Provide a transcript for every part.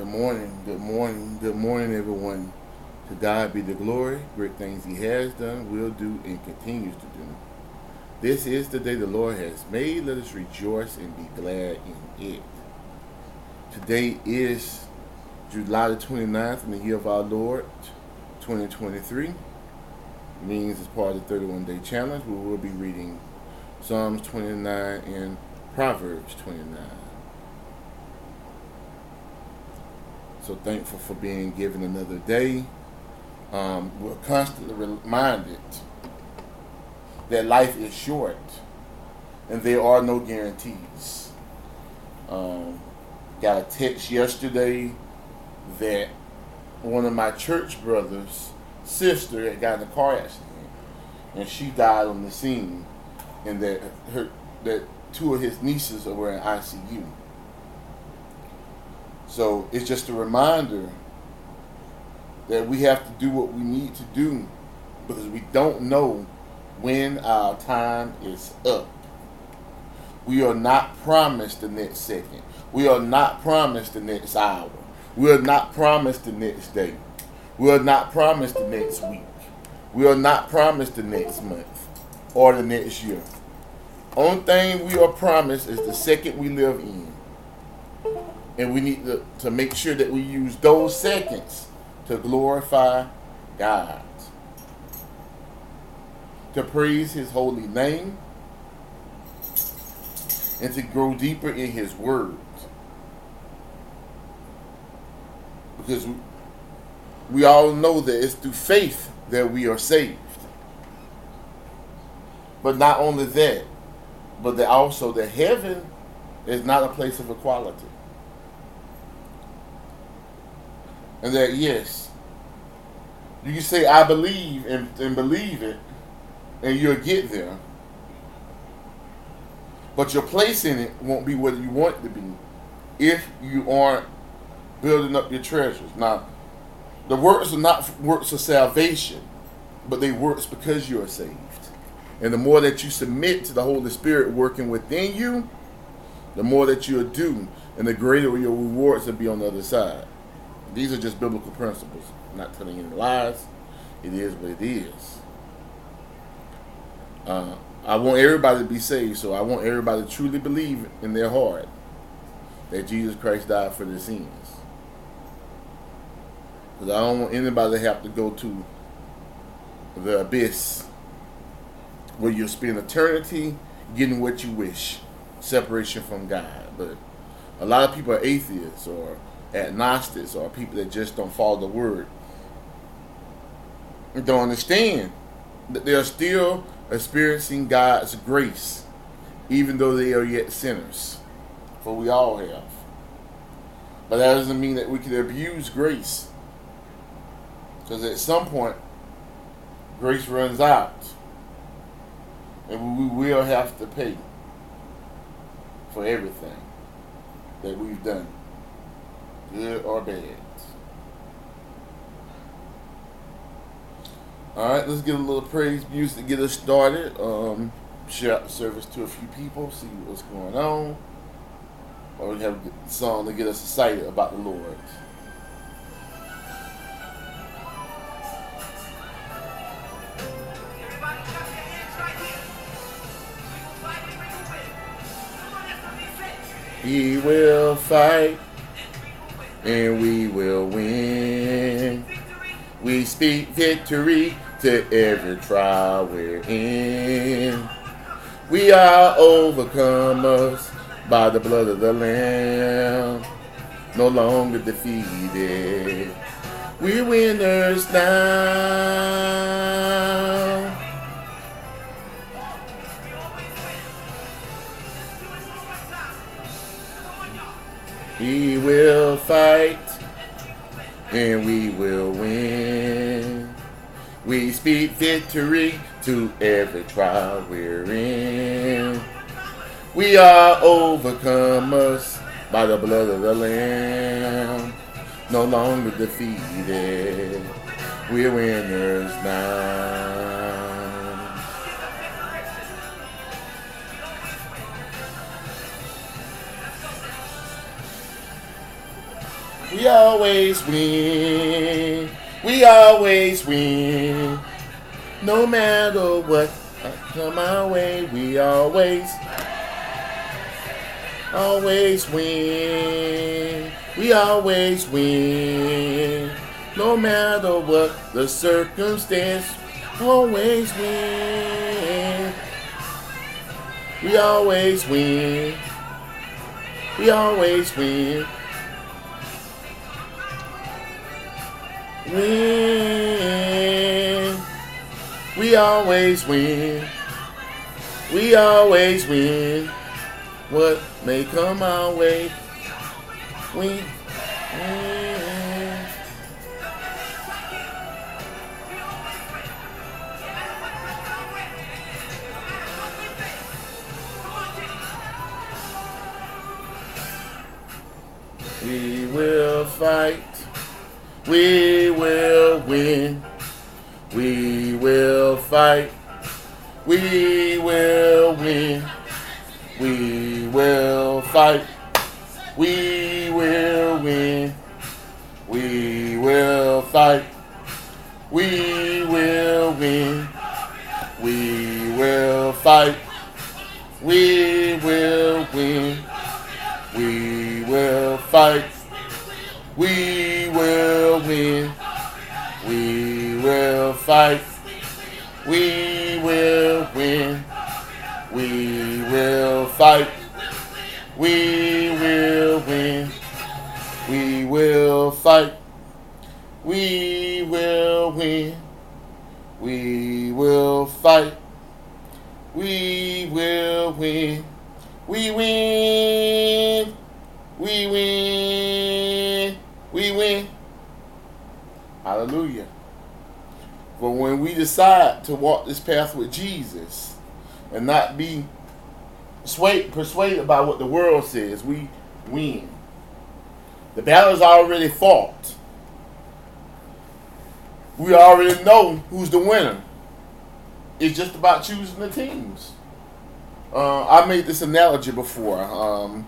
Good morning, good morning, good morning, everyone. To God be the glory. Great things He has done, will do, and continues to do. This is the day the Lord has made. Let us rejoice and be glad in it. Today is July the 29th in the year of our Lord, 2023. Means as part of the 31 day challenge, we will be reading Psalms 29 and Proverbs 29. So thankful for being given another day. Um, we're constantly reminded that life is short and there are no guarantees. Um, got a text yesterday that one of my church brothers' sister had gotten a car accident and she died on the scene and that her that two of his nieces were in ICU. So it's just a reminder that we have to do what we need to do because we don't know when our time is up. We are not promised the next second. We are not promised the next hour. We are not promised the next day. We are not promised the next week. We are not promised the next month or the next year. Only thing we are promised is the second we live in. And we need to, to make sure that we use those seconds to glorify God, to praise His holy name, and to grow deeper in His Word. Because we, all know that it's through faith that we are saved. But not only that, but that also that heaven is not a place of equality. And that yes, you can say I believe and, and believe it, and you'll get there. But your place in it won't be where you want it to be if you aren't building up your treasures. Now, the works are not works of salvation, but they works because you are saved. And the more that you submit to the Holy Spirit working within you, the more that you'll do, and the greater your rewards will be on the other side. These are just biblical principles. I'm not telling any lies. It is what it is. Uh, I want everybody to be saved, so I want everybody to truly believe in their heart that Jesus Christ died for their sins. Because I don't want anybody to have to go to the abyss where you'll spend eternity getting what you wish, separation from God. But a lot of people are atheists or agnostics or people that just don't follow the word. Don't understand that they are still experiencing God's grace, even though they are yet sinners. For we all have. But that doesn't mean that we can abuse grace. Because at some point, grace runs out and we will have to pay for everything that we've done, good or bad. All right, let's get a little praise music to get us started. Um, share out the service to a few people, see what's going on. Or we have a song to get us excited about the Lord. He will fight and we will win. We speak victory to every trial we're in. We are overcomers by the blood of the Lamb, no longer defeated. We're winners now. He will fight and we will win. We speak victory to every trial we're in. We are overcomers by the blood of the Lamb, no longer defeated. We're winners now. We always win. We always win. No matter what come our way, we always, always win. We always win. No matter what the circumstance, always win. We always win. We always win. We always win. We always win. What may come our way. We. We will fight. We will win. We will fight. We will win. We will fight. We will win. We will fight. We will win. We will fight. We will win. We will fight. We will win. We will fight. We will win. We will fight. We will win. We will fight. We will win. We will fight. We will win. We win. But when we decide to walk this path with Jesus and not be swayed, persuaded by what the world says, we win. The battle is already fought. We already know who's the winner. It's just about choosing the teams. Uh, I made this analogy before. Um,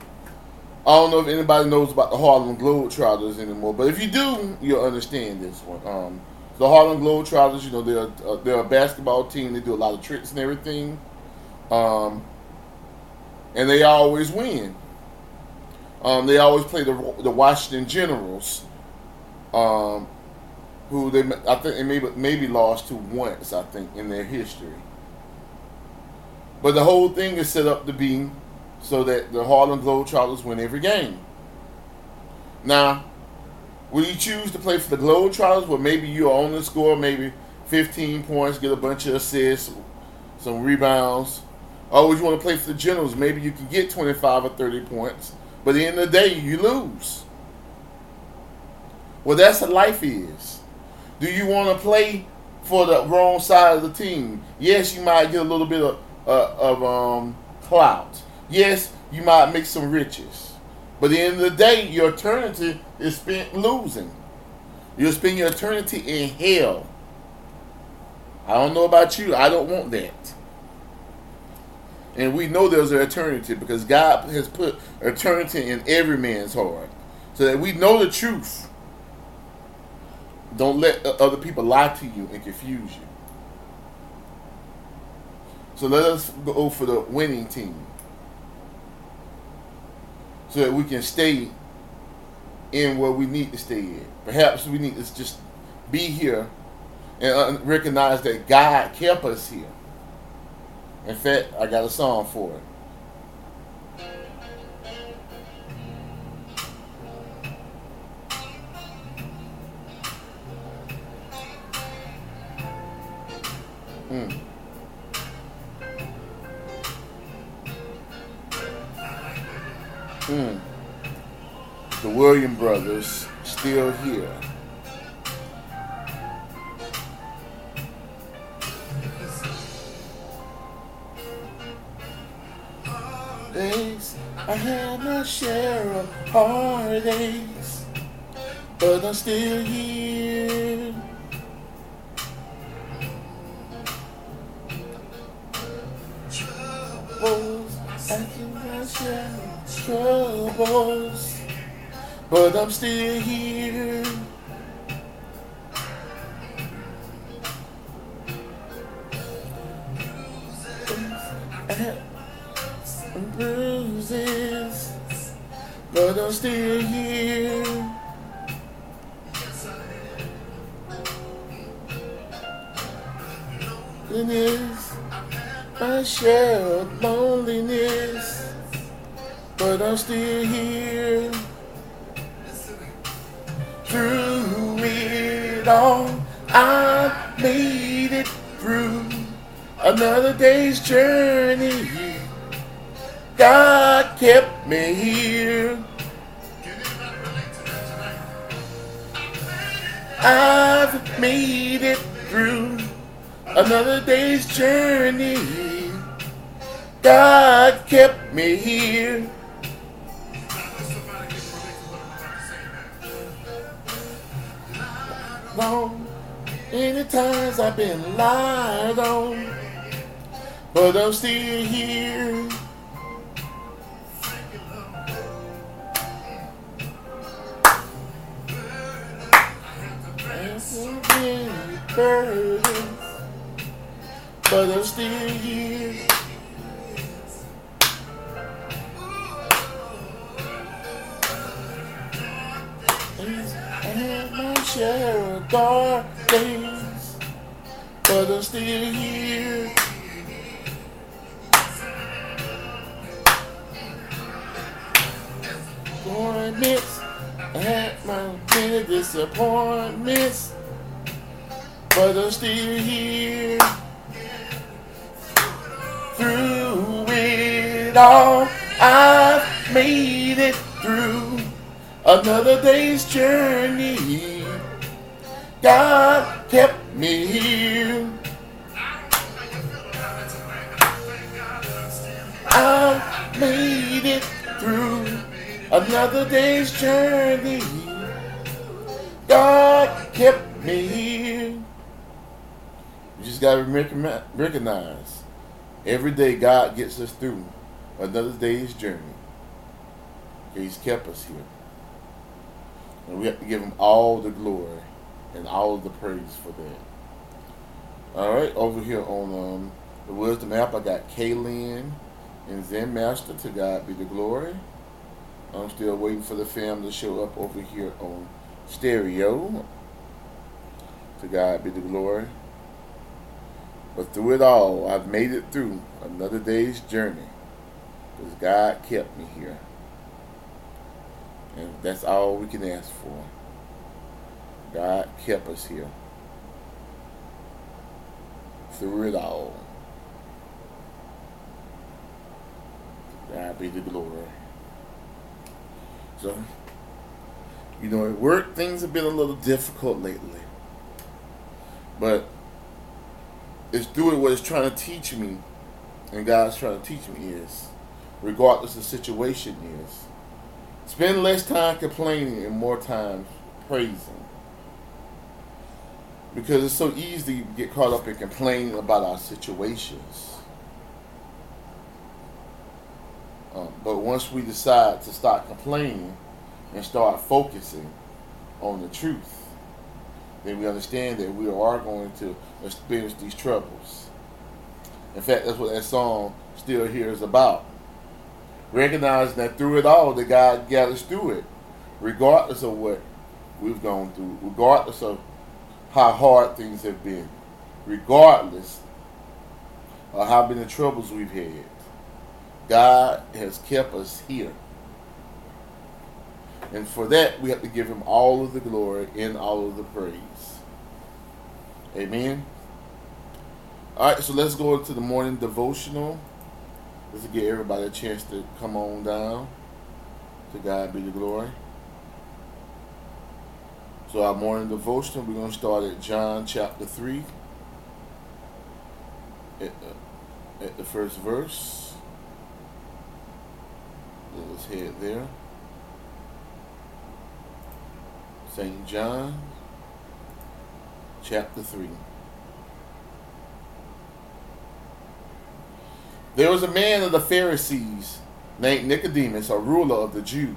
I don't know if anybody knows about the Harlem Globetrotters anymore, but if you do, you'll understand this one. Um, the Harlem Globetrotters, you know, they're uh, they're a basketball team. They do a lot of tricks and everything, um, and they always win. Um, they always play the the Washington Generals, um, who they I think they maybe maybe lost to once I think in their history. But the whole thing is set up to be so that the Harlem Globetrotters win every game. Now, will you choose to play for the Globetrotters where maybe you're on score, maybe 15 points, get a bunch of assists, some rebounds? Or would you want to play for the Generals? Maybe you can get 25 or 30 points, but at the end of the day, you lose. Well, that's what life is. Do you want to play for the wrong side of the team? Yes, you might get a little bit of, uh, of um, clout. Yes, you might make some riches. But at the end of the day, your eternity is spent losing. You'll spend your eternity in hell. I don't know about you. I don't want that. And we know there's an eternity because God has put eternity in every man's heart. So that we know the truth. Don't let other people lie to you and confuse you. So let us go for the winning team. So that we can stay in where we need to stay in. Perhaps we need to just be here and recognize that God kept us here. In fact, I got a song for it. Mm. Mm. The William brothers still here. Days I had my share of heartaches, but I'm still here. Troubles, I can my share of troubles, but I'm still here. Bruises, but I'm still here. Loneliness, my share loneliness, but I'm still here. It I made it through another day's journey. God kept me here. I've made it through another day's journey. God kept me here. Long, many times I've been lied on, but I'm still here. burdens, but I'm still here. Dark days, but I'm still here. Disappointments, I had my many disappointments, but I'm still here. Through it all, I've made it through another day's journey. God kept me here. I made it through another day's journey. God kept me here. You just got to recognize every day God gets us through another day's journey. He's kept us here. And we have to give him all the glory and all the praise for that. All right, over here on um, the Wisdom app, I got Kaylin and Zen Master. To God be the glory. I'm still waiting for the fam to show up over here on stereo. To God be the glory. But through it all, I've made it through another day's journey because God kept me here. And that's all we can ask for. God kept us here through it all. God be the glory. So, you know, at work, things have been a little difficult lately. But it's doing what it's trying to teach me, and God's trying to teach me is, regardless of the situation is, spend less time complaining and more time praising. Because it's so easy to get caught up in complaining about our situations. Um, but once we decide to stop complaining and start focusing on the truth, then we understand that we are going to experience these troubles. In fact, that's what that song Still Here is about. Recognizing that through it all, that God gathers through it, regardless of what we've gone through, regardless of how hard things have been, regardless of how many troubles we've had. God has kept us here. And for that, we have to give him all of the glory and all of the praise. Amen. All right, so let's go into the morning devotional. Let's give everybody a chance to come on down. To God be the glory. So our morning devotion, we're going to start at John chapter 3. At, uh, at the first verse. Let's head there. St. John chapter 3. There was a man of the Pharisees named Nicodemus, a ruler of the Jews.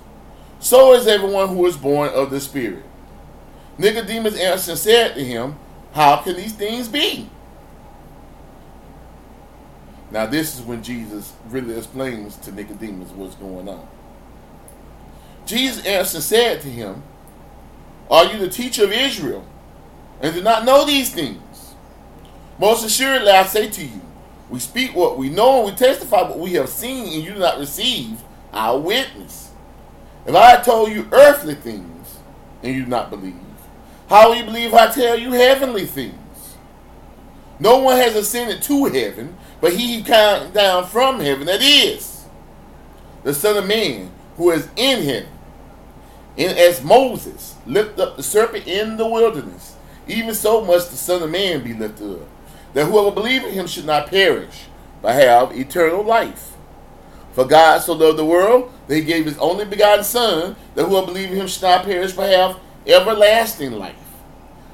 So is everyone who is born of the Spirit. Nicodemus answered and said to him, How can these things be? Now, this is when Jesus really explains to Nicodemus what's going on. Jesus answered and said to him, Are you the teacher of Israel and do not know these things? Most assuredly, I say to you, we speak what we know and we testify what we have seen, and you do not receive our witness. If I told you earthly things and you do not believe, how will you believe I tell you heavenly things? No one has ascended to heaven, but he came down from heaven, that is, the Son of Man, who is in him. And as Moses lifted up the serpent in the wilderness, even so must the Son of Man be lifted up, that whoever believes in him should not perish, but have eternal life. For God so loved the world that he gave his only begotten Son, that whoever believes in him should not perish, but have everlasting life.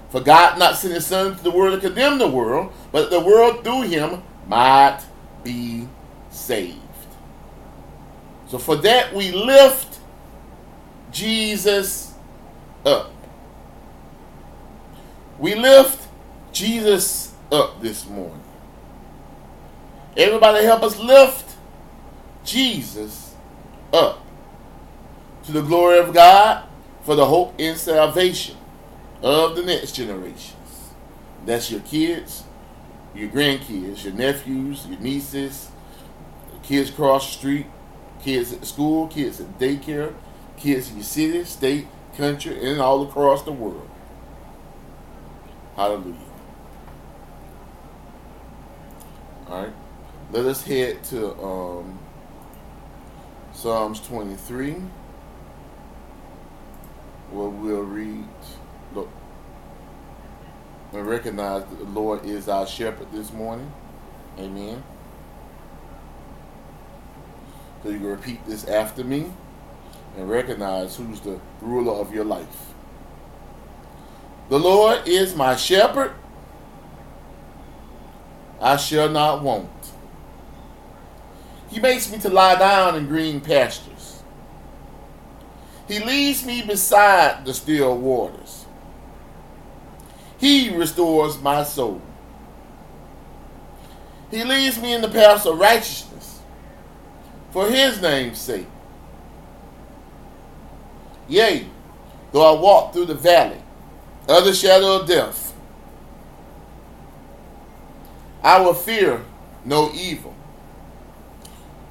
For God not sent his Son to the world to condemn the world, but the world through him might be saved. So for that we lift Jesus up. We lift Jesus up this morning. Everybody help us lift Jesus up to the glory of God for the hope and salvation of the next generations. That's your kids, your grandkids, your nephews, your nieces, kids across the street, kids at school, kids at daycare, kids in your city, state, country, and all across the world. Hallelujah. All right. Let us head to um, Psalms 23, where we'll read, look, and recognize that the Lord is our shepherd this morning. Amen. So you can repeat this after me and recognize who's the ruler of your life. The Lord is my shepherd. I shall not want. He makes me to lie down in green pastures. He leads me beside the still waters. He restores my soul. He leads me in the paths of righteousness for his name's sake. Yea, though I walk through the valley of the shadow of death, I will fear no evil,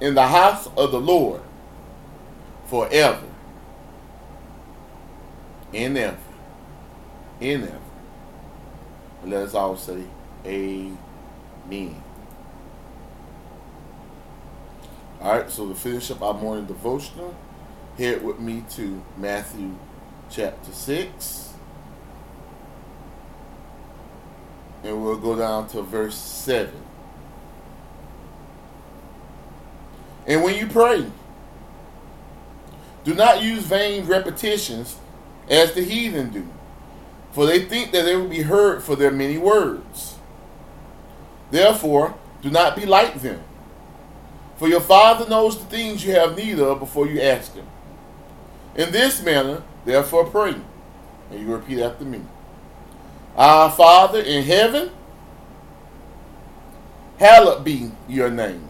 in the house of the Lord forever and ever. And ever. And let us all say, Amen. All right, so to finish up our morning devotional, head with me to Matthew chapter 6. And we'll go down to verse 7. And when you pray, do not use vain repetitions as the heathen do, for they think that they will be heard for their many words. Therefore, do not be like them. For your Father knows the things you have need of before you ask Him. In this manner, therefore, pray. And you repeat after me Our Father in heaven, hallowed be your name.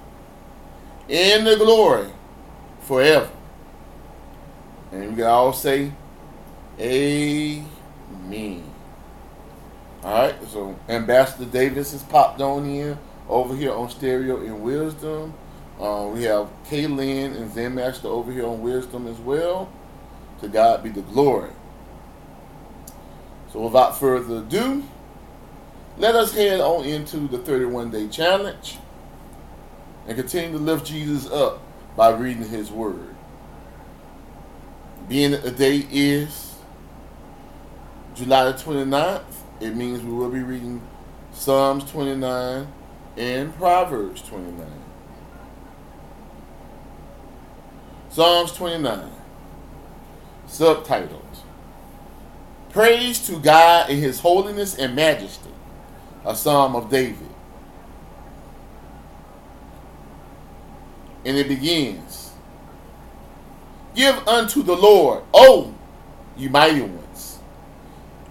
and the glory forever. And we can all say, Amen. All right, so Ambassador Davis has popped on in over here on Stereo in Wisdom. Uh, we have Kaylin and Zen Master over here on Wisdom as well. To God be the glory. So without further ado, let us head on into the 31 day challenge and continue to lift Jesus up by reading his word. Being that the day is July the 29th, it means we will be reading Psalms 29 and Proverbs 29. Psalms 29, subtitled Praise to God in His holiness and majesty, a psalm of David. And it begins Give unto the Lord, O you mighty ones.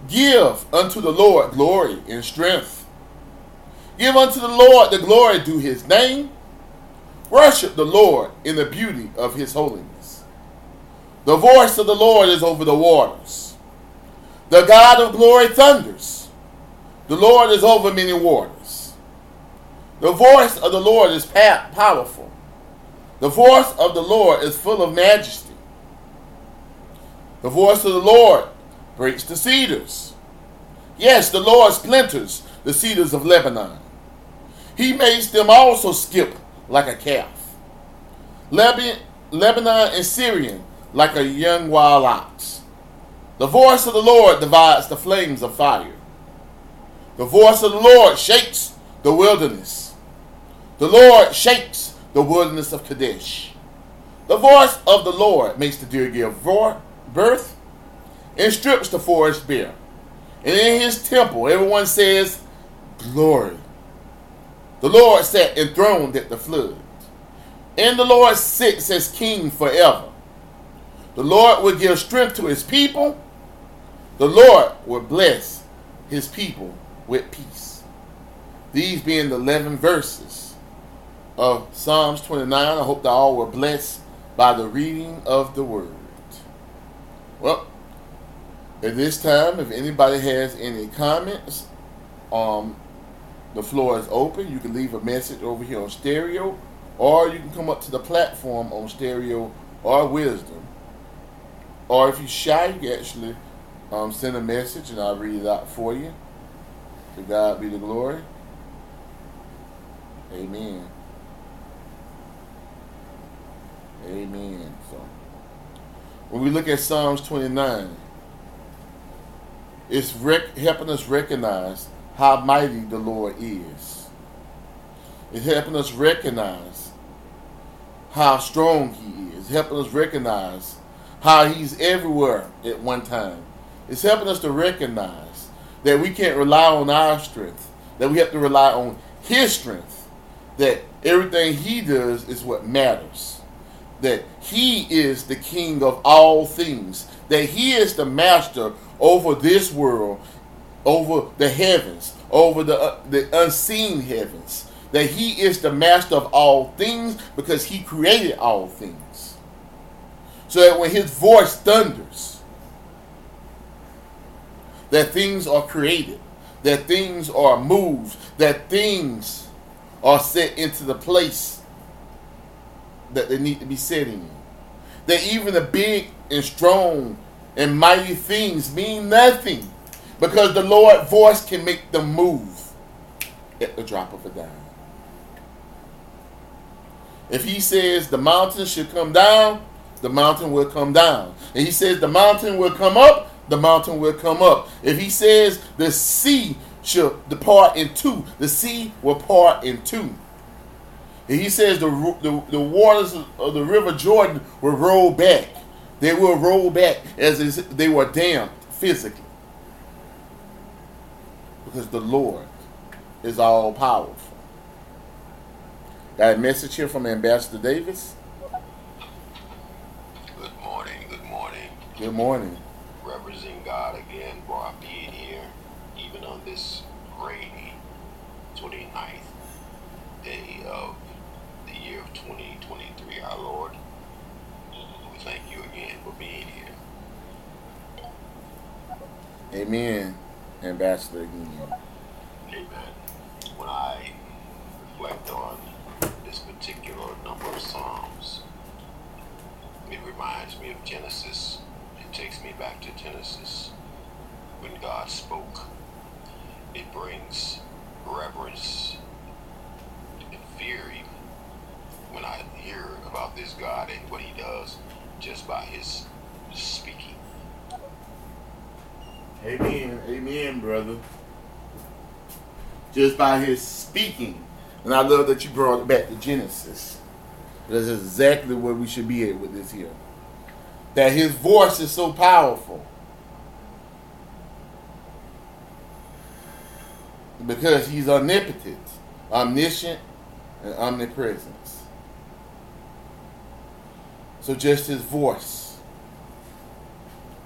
Give unto the Lord glory and strength. Give unto the Lord the glory due his name. Worship the Lord in the beauty of his holiness. The voice of the Lord is over the waters. The God of glory thunders. The Lord is over many waters. The voice of the Lord is powerful. The voice of the Lord is full of majesty. The voice of the Lord breaks the cedars. Yes, the Lord splinters the cedars of Lebanon. He makes them also skip like a calf. Lebanon and Sirion like a young wild ox. The voice of the Lord divides the flames of fire. The voice of the Lord shakes the wilderness. The Lord shakes the wilderness of Kadesh. The voice of the Lord makes the deer give birth and strips the forest bare. And in his temple, everyone says, Glory. The Lord sat enthroned at the flood. And the Lord sits as king forever. The Lord will give strength to his people. The Lord will bless his people with peace. These being the 11 verses of Psalms 29. I hope that all were blessed by the reading of the word. Well, at this time, if anybody has any comments, um, the floor is open. You can leave a message over here on stereo, or you can come up to the platform on stereo or wisdom. Or if you're shy, you can actually um, send a message and I'll read it out for you. To God be the glory. Amen. Amen. So, when we look at Psalms 29, it's rec- helping us recognize how mighty the Lord is. It's helping us recognize how strong He is. Helping us recognize how He's everywhere at one time. It's helping us to recognize that we can't rely on our strength, that we have to rely on His strength, that everything He does is what matters, that He is the King of all things, that He is the master over this world, over the heavens, over the, uh, the unseen heavens. That he is the master of all things because he created all things. So that when his voice thunders, that things are created, that things are moved, that things are set into the place that they need to be set in. That even the big and strong and mighty things mean nothing because the Lord's voice can make them move at the drop of a dime. If he says the mountain should come down, the mountain will come down. And he says the mountain will come up, the mountain will come up. If he says the sea shall depart in two, the sea will part in two. And he says the, the, the waters of the river Jordan will roll back. They will roll back as they were dammed physically. Because the Lord is all powerful. Got a message here from Ambassador Davis. Good morning, good morning. Good morning. Representing God again for our being here, even on this rainy 29th day of the year of 2023, our Lord. We thank you again for being here. Amen, Ambassador again. Amen. When I reflect on this particular number of Psalms, it reminds me of Genesis. It takes me back to Genesis when God spoke. It brings reverence and fear even when I hear about this God and what he does just by his speaking. Amen. Amen, brother. Just by his speaking. And I love that you brought it back to Genesis. That's exactly where we should be at with this here. That his voice is so powerful. Because he's omnipotent, omniscient, and omnipresent. So just his voice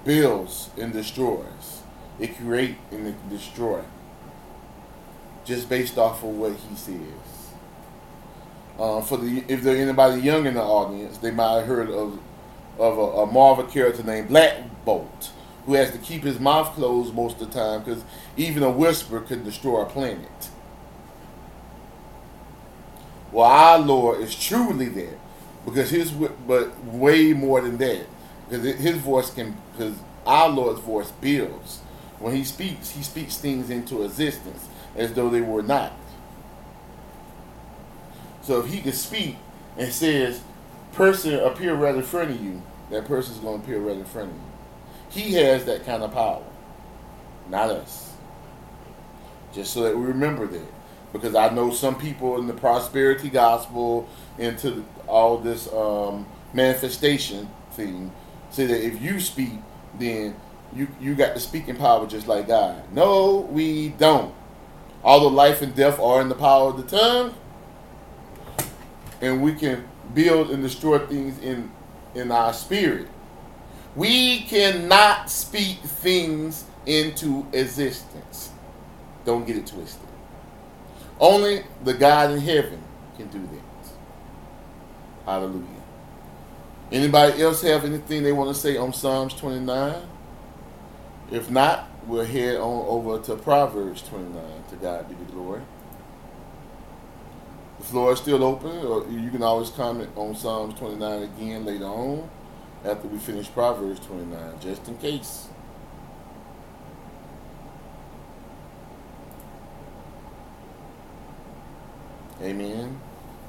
builds and destroys. It creates and it destroys. Just based off of what he says. Uh, for the if there's anybody young in the audience, they might have heard of of a, a Marvel character named Black Bolt, who has to keep his mouth closed most of the time because even a whisper could destroy a planet. Well, our Lord is truly there because his but way more than that. Because his voice can because our Lord's voice builds. When he speaks he speaks things into existence as though they were not. So if he can speak and says person appear right in front of you that person's going to appear right in front of you. He has that kind of power. Not us. Just so that we remember that because I know some people in the prosperity gospel into all this um, manifestation thing say that if you speak, then you you got the speaking power just like God. No, we don't. Although life and death are in the power of the tongue, and we can build and destroy things in in our spirit. We cannot speak things into existence. Don't get it twisted. Only the God in heaven can do that. Hallelujah. Anybody else have anything they want to say on Psalms 29? If not, we'll head on over to Proverbs 29. To God be the glory. The floor is still open, or you can always comment on Psalms 29 again later on after we finish Proverbs 29, just in case. Amen.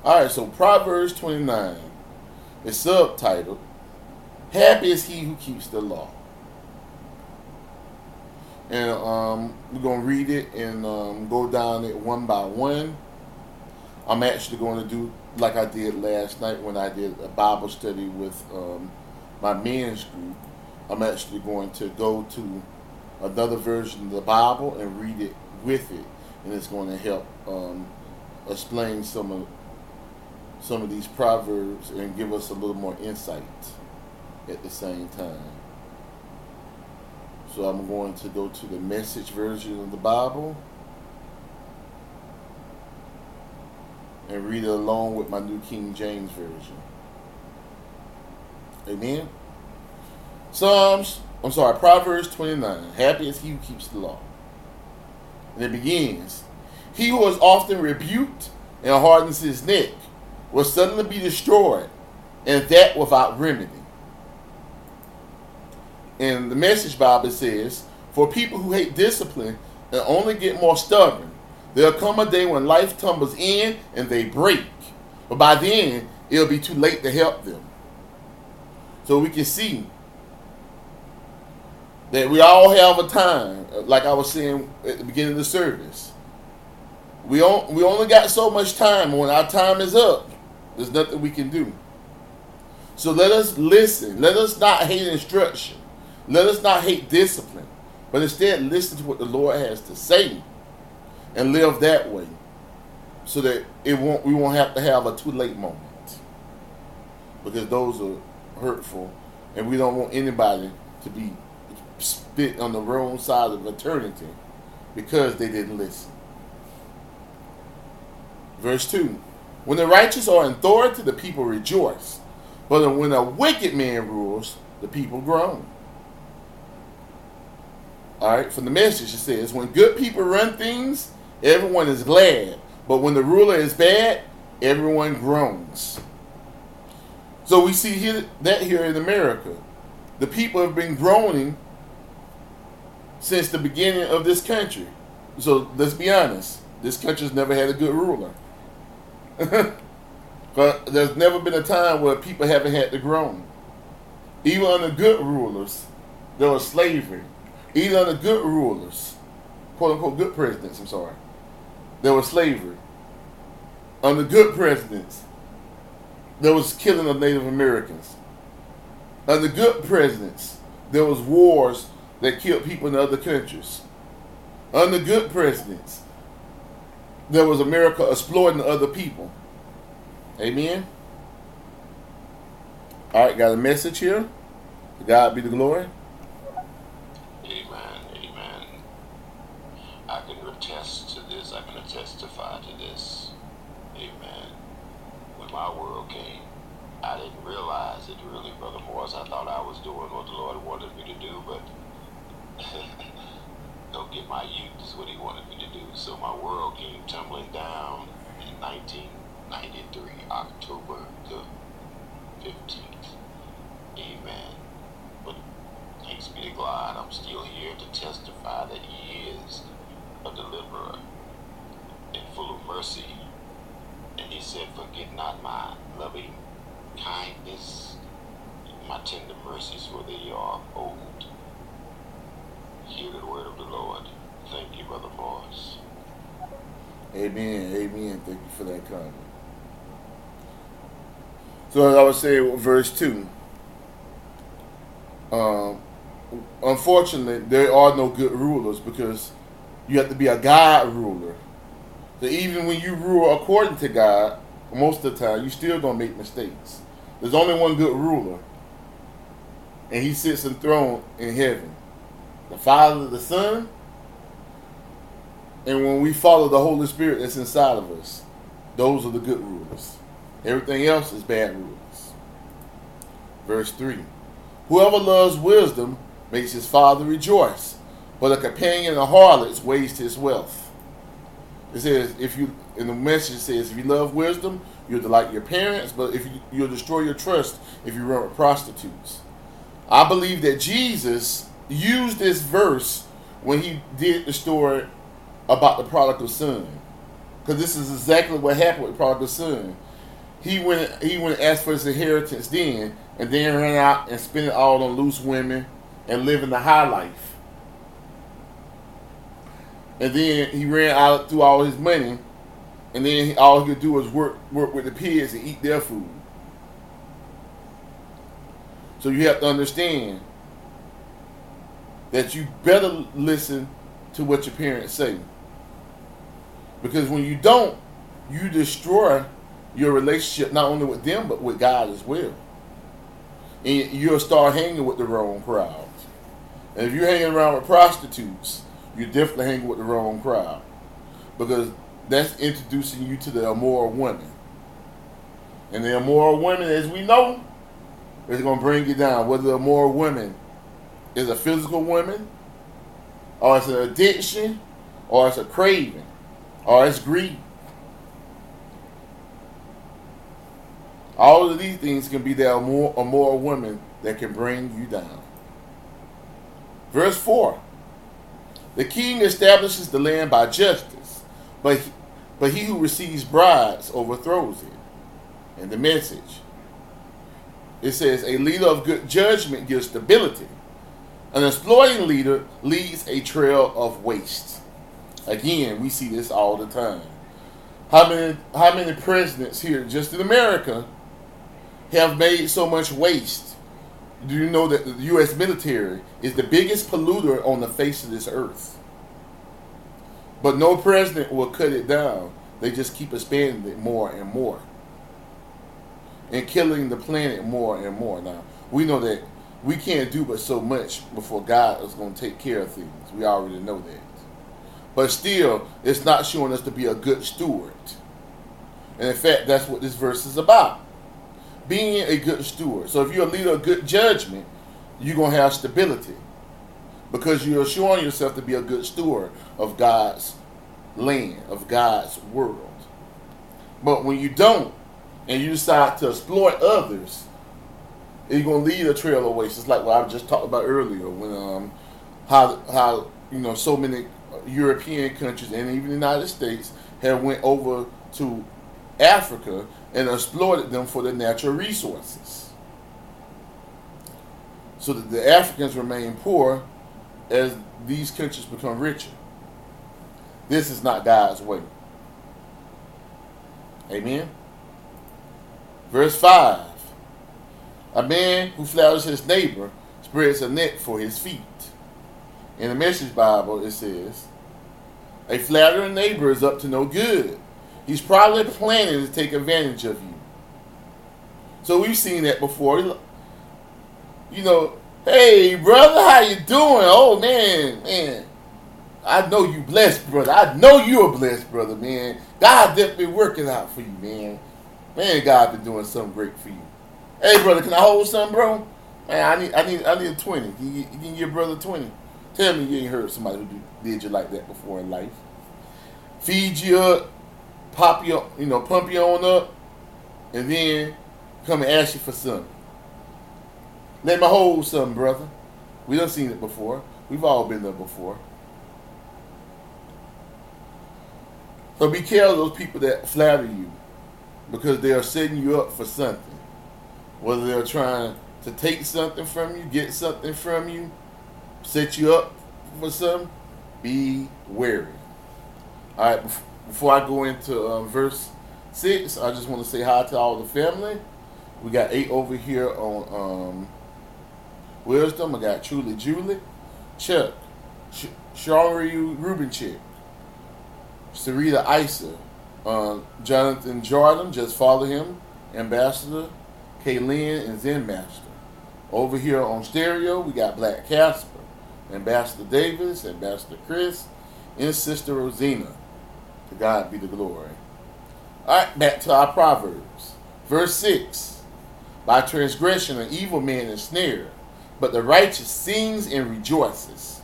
All right, so Proverbs 29 is subtitled, Happy is he who keeps the law. And um, we're going to read it and um, go down it one by one. I'm actually going to do like I did last night when I did a Bible study with um, my men's group. I'm actually going to go to another version of the Bible and read it with it. And it's going to help um, explain some of some of these proverbs and give us a little more insight at the same time. So I'm going to go to the message version of the Bible and read it along with my New King James Version. Amen. Psalms, I'm sorry, Proverbs 29. Happy is he who keeps the law. And it begins He who is often rebuked and hardens his neck will suddenly be destroyed, and that without remedy. in the Message Bible says, "For people who hate discipline and only get more stubborn, there'll come a day when life tumbles in and they break. But by then, it'll be too late to help them." So we can see that we all have a time, like I was saying at the beginning of the service. We, on, we only got so much time. When our time is up, there's nothing we can do. So let us listen. Let us not hate instruction. Let us not hate discipline. But instead, listen to what the Lord has to say and live that way so that it won't we won't have to have a too late moment. Because those are hurtful and we don't want anybody to be spit on the wrong side of eternity because they didn't listen. Verse 2 When the righteous are in authority, the people rejoice. But when a wicked man rules, the people groan. All right, from the message it says, When good people run things, everyone is glad. But when the ruler is bad, everyone groans. So we see here, that here in America. The people have been groaning since the beginning of this country. So let's be honest, this country's never had a good ruler. but there's never been a time where people haven't had to groan. Even under good rulers, there was slavery. Even under good rulers, quote unquote good presidents, I'm sorry, there was slavery. Under good presidents, there was killing of Native Americans. Under good presidents, there was wars that killed people in other countries. Under good presidents, there was America exploiting other people. Amen. All right, got a message here. God be the glory. Amen. Amen. I can attest to this. I can testify to this. Amen. When my world came, I didn't realize it really, Brother Morris. I thought I was doing what the Lord wanted me to do, but don't get my youth is what he wanted me to do. So my world came tumbling down in 1993, October the 15th. Amen. But thanks be to God, I'm still here to testify that he is a deliverer and full of mercy. And he said, forget not my loving kindness, my tender mercies, for they are old. Hear the word of the Lord. Thank you, Brother Morris. Amen. Amen. Thank you for that comment. So as I was saying, verse two. Um, unfortunately, there are no good rulers because you have to be a God ruler. So even when you rule according to God, most of the time you still gonna make mistakes. There's only one good ruler, and he sits enthroned in heaven. The Father, the Son, and when we follow the Holy Spirit that's inside of us, those are the good rulers. Everything else is bad rulers. Verse 3 Whoever loves wisdom makes his father rejoice, but a companion of harlots wastes his wealth. It says, if you, in the message says, if you love wisdom, you'll delight your parents, but if you, you'll destroy your trust if you run with prostitutes. I believe that Jesus used this verse when he did the story about the prodigal son. Because this is exactly what happened with the prodigal son. He went he went and asked for his inheritance then, and then ran out and spent it all on loose women and living the high life. And then he ran out through all his money, and then he, all he could do was work work with the pigs and eat their food. So you have to understand that you better listen to what your parents say. Because when you don't, you destroy your relationship not only with them but with God as well. And you'll start hanging with the wrong crowds. And if you're hanging around with prostitutes, you're definitely hanging with the wrong crowd. Because that's introducing you to the immoral women. And the immoral women, as we know, is going to bring you down. Whether the immoral women is a physical woman, or it's an addiction, or it's a craving, or it's greed. All of these things can be there more or more women that can bring you down. Verse 4 The king establishes the land by justice, but he, but he who receives bribes overthrows it. And the message it says, A leader of good judgment gives stability. An exploiting leader leads a trail of waste. Again, we see this all the time. How many how many presidents here just in America have made so much waste? Do you know that the US military is the biggest polluter on the face of this earth? But no president will cut it down. They just keep expanding it more and more. And killing the planet more and more. Now, we know that we can't do but so much before God is going to take care of things. We already know that. But still, it's not showing us to be a good steward. And in fact, that's what this verse is about. Being a good steward. So if you're a leader of good judgment, you're going to have stability. Because you're showing yourself to be a good steward of God's land, of God's world. But when you don't, and you decide to exploit others, you're gonna lead a trail of waste. It's like what I just talked about earlier, when um, how how you know so many European countries and even the United States have went over to Africa and exploited them for their natural resources, so that the Africans remain poor as these countries become richer. This is not God's way. Amen. Verse 5 A man who flatters his neighbor spreads a net for his feet. In the Message Bible, it says, A flattering neighbor is up to no good. He's probably planning to take advantage of you. So we've seen that before. You know, hey brother, how you doing? Oh man, man. I know you blessed, brother. I know you're blessed, brother, man. God definitely working out for you, man. Man, God been doing something great for you. Hey, brother, can I hold something, bro? Man, I need, I need, I need a twenty. Can you, can you give brother twenty? Tell me you ain't heard somebody who did you like that before in life. Feed you up, pop you, you know, pump you on up, and then come and ask you for something. Let me hold something, brother. We done seen it before. We've all been there before. So be careful of those people that flatter you because they are setting you up for something. Whether they're trying to take something from you, get something from you, set you up for something, be wary. All right, before I go into um, verse 6, I just want to say hi to all the family. We got eight over here on um, Wisdom. I got Truly Julie, Chuck, Sh- Rubin Chick, Sarita Isa, uh, Jonathan Jordan, just follow him, Ambassador, Kaylin, and Zen Master. Over here on stereo, we got Black Casper, Ambassador Davis, Ambassador Chris, and Sister Rosina. To God be the glory. All right, back to our Proverbs. Verse 6 By transgression, an evil man is snared, but the righteous sings and rejoices.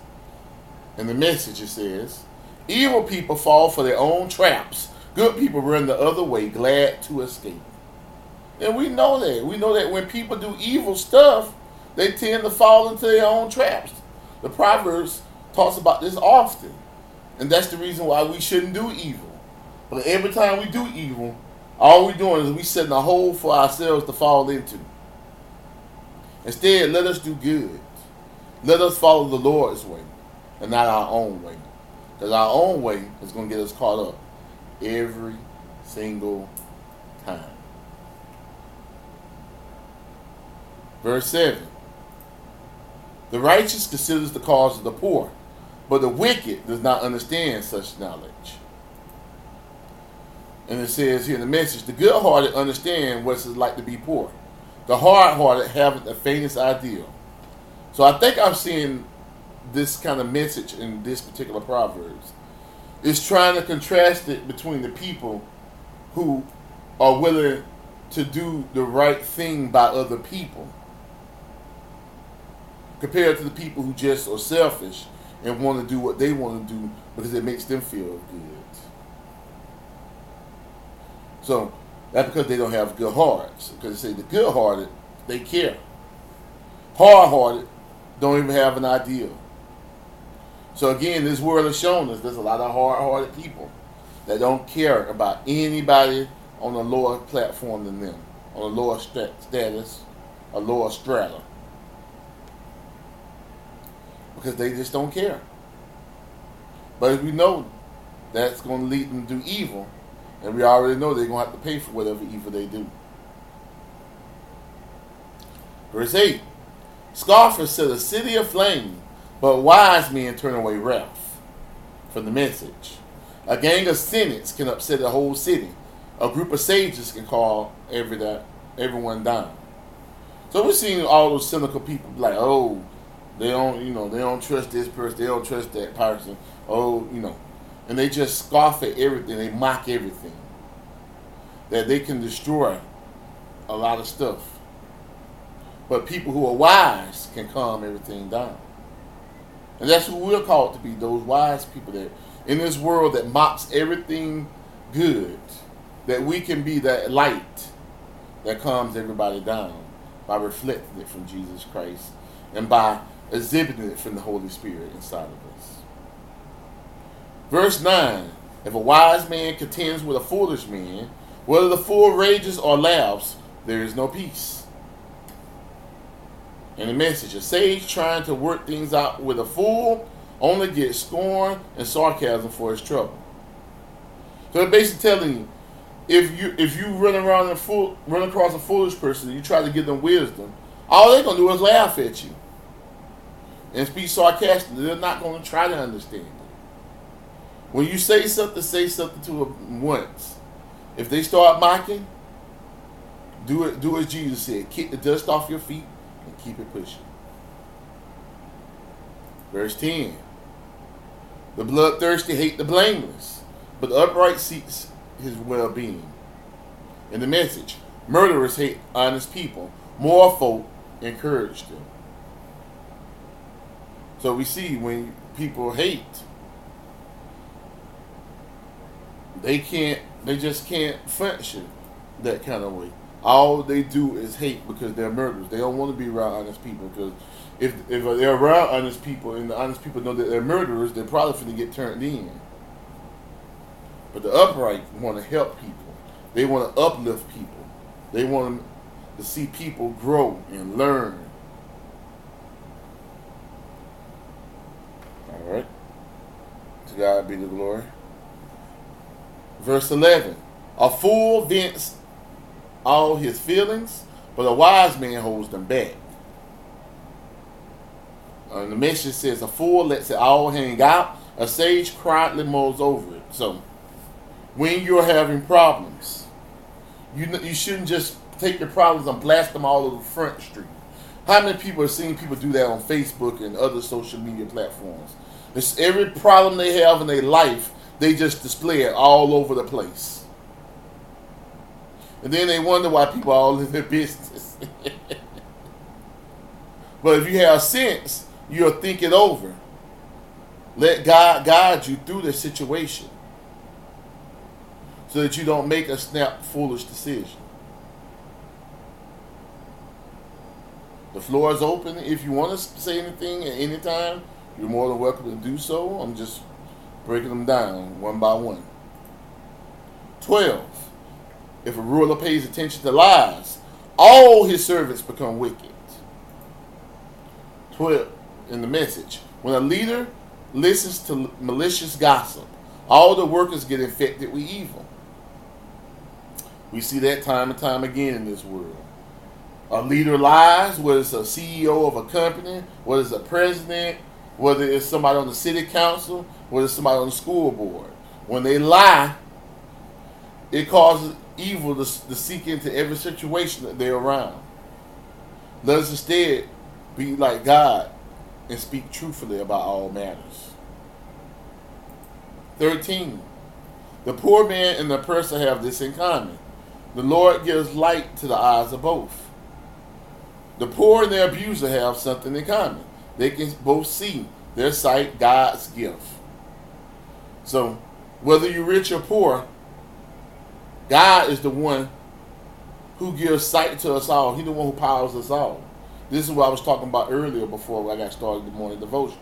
And the message it says, Evil people fall for their own traps. Good people run the other way, glad to escape. And we know that. We know that when people do evil stuff, they tend to fall into their own traps. The Proverbs talks about this often. And that's the reason why we shouldn't do evil. But every time we do evil, all we're doing is we setting a hole for ourselves to fall into. Instead, let us do good. Let us follow the Lord's way and not our own way. Because our own way is going to get us caught up every single time. Verse 7 The righteous considers the cause of the poor, but the wicked does not understand such knowledge. And it says here in the message the good hearted understand what it's like to be poor, the hard hearted haven't the faintest idea. So I think I'm seeing this kind of message in this particular Proverbs. It's trying to contrast it between the people who are willing to do the right thing by other people compared to the people who just are selfish and want to do what they want to do because it makes them feel good. So that's because they don't have good hearts. Because they say the good hearted, they care. Hard hearted don't even have an idea. So again, this world has shown us there's a lot of hard-hearted people that don't care about anybody on a lower platform than them, on a lower st- status, a lower strata, because they just don't care. But we know that's going to lead them to do evil, and we already know they're going to have to pay for whatever evil they do. Verse 8 Scoffers set a city aflame, but wise men turn away wrath from the message. A gang of cynics can upset a whole city. A group of sages can call every that, everyone down. So we're seeing all those cynical people like, oh, they don't, you know, they don't trust this person, they don't trust that person. Oh, you know, and they just scoff at everything. They mock everything. That they can destroy a lot of stuff. But people who are wise can calm everything down. And that's who we're called to be, those wise people that in this world that mocks everything good, that we can be that light that calms everybody down by reflecting it from Jesus Christ and by exhibiting it from the Holy Spirit inside of us. Verse 9 If a wise man contends with a foolish man, whether the fool rages or laughs, there is no peace. And the message a sage trying to work things out with a fool only gets scorn and sarcasm for his trouble. So they're basically telling you if you if you run around and fool, run across a foolish person you try to give them wisdom, all they're gonna do is laugh at you and speak sarcastic. They're not gonna try to understand it. When you say something, say something to them once. If they start mocking, do it. Do as Jesus said: kick the dust off your feet and keep it pushing. Verse ten: The bloodthirsty hate the blameless, but the upright seeks his well-being. In the message, murderers hate honest people. More folk encourage them. So we see when people hate, they can't, they just can't function that kind of way. All they do is hate because they're murderers. They don't want to be around honest people because if if they're around honest people and the honest people know that they're murderers, they're probably going to get turned in. But the upright want to help people. They want to uplift people. They want to see people grow and learn. All right. To God be the glory. Verse 11 A fool vents all his feelings, but a wise man holds them back. And the message says, A fool lets it all hang out, a sage quietly mulls over it. So, when you're having problems, you, you shouldn't just take your problems and blast them all over Front Street. How many people are seeing people do that on Facebook and other social media platforms? It's every problem they have in their life, they just display it all over the place. And then they wonder why people are all in their business. but if you have sense, you'll think it over. Let God guide you through the situation so that you don't make a snap foolish decision. The floor is open. If you want to say anything at any time, you're more than welcome to do so. I'm just breaking them down one by one. 12. If a ruler pays attention to lies, all his servants become wicked. 12. In the message, when a leader listens to malicious gossip, all the workers get infected with evil. We see that time and time again in this world. A leader lies, whether it's a CEO of a company, whether it's a president, whether it's somebody on the city council, whether it's somebody on the school board. When they lie, it causes evil to, to seek into every situation that they're around. Let us instead be like God and speak truthfully about all matters. 13. The poor man and the oppressor have this in common. The Lord gives light to the eyes of both. The poor and the abuser have something in common. They can both see their sight God's gift. So, whether you're rich or poor, God is the one who gives sight to us all. He's the one who powers us all. This is what I was talking about earlier before I got started the morning devotional.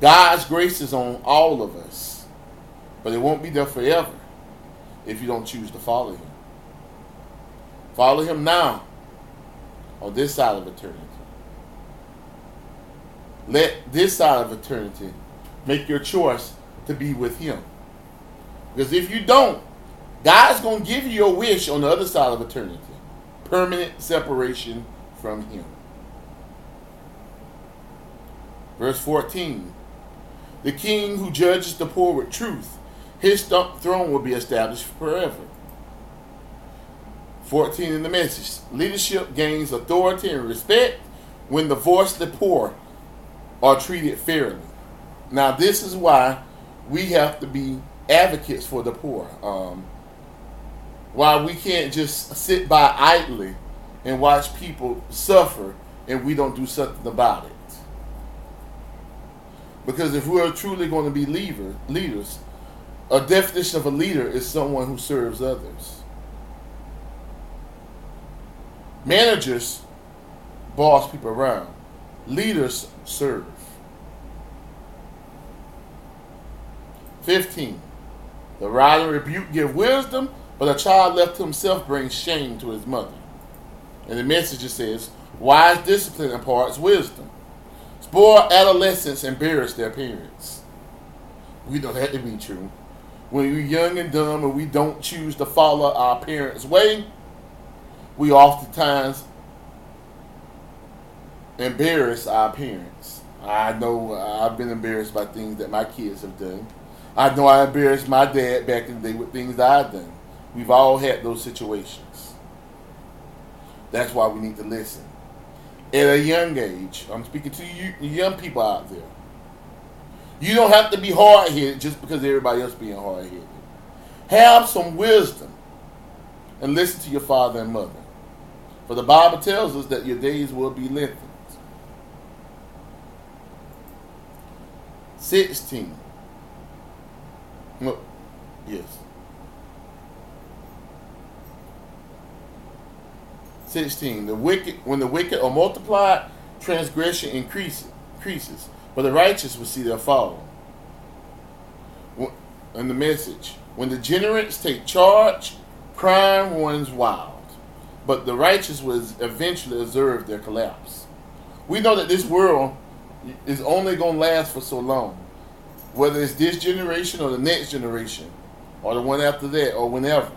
God's grace is on all of us, but it won't be there forever if you don't choose to follow Him. Follow Him now on this side of eternity. Let this side of eternity make your choice to be with Him. Because if you don't, God's going to give you your wish on the other side of eternity permanent separation from Him. Verse 14 The king who judges the poor with truth, his throne will be established forever. 14 in the message Leadership gains authority and respect when the voice of the poor are treated fairly. Now, this is why we have to be advocates for the poor. Um, why we can't just sit by idly and watch people suffer and we don't do something about it. Because if we're truly going to be leader, leaders, a definition of a leader is someone who serves others. Managers boss people around. Leaders serve. 15. The rod and rebuke give wisdom, but a child left to himself brings shame to his mother. And the message says, Wise discipline imparts wisdom. Spoiled adolescents embarrass their parents. We know that to be true. When we're young and dumb and we don't choose to follow our parents' way, we oftentimes embarrass our parents. I know I've been embarrassed by things that my kids have done. I know I embarrassed my dad back in the day with things that I've done. We've all had those situations. That's why we need to listen. At a young age, I'm speaking to you young people out there. You don't have to be hard headed just because everybody else being hard headed. Have some wisdom and listen to your father and mother. For the Bible tells us that your days will be lengthened. 16. No, yes. 16. The wicked, when the wicked are multiplied, transgression increases, increases, but the righteous will see their fall. And the message: When the generous take charge, crime runs wild, but the righteous will eventually observe their collapse. We know that this world is only going to last for so long, whether it's this generation or the next generation, or the one after that, or whenever.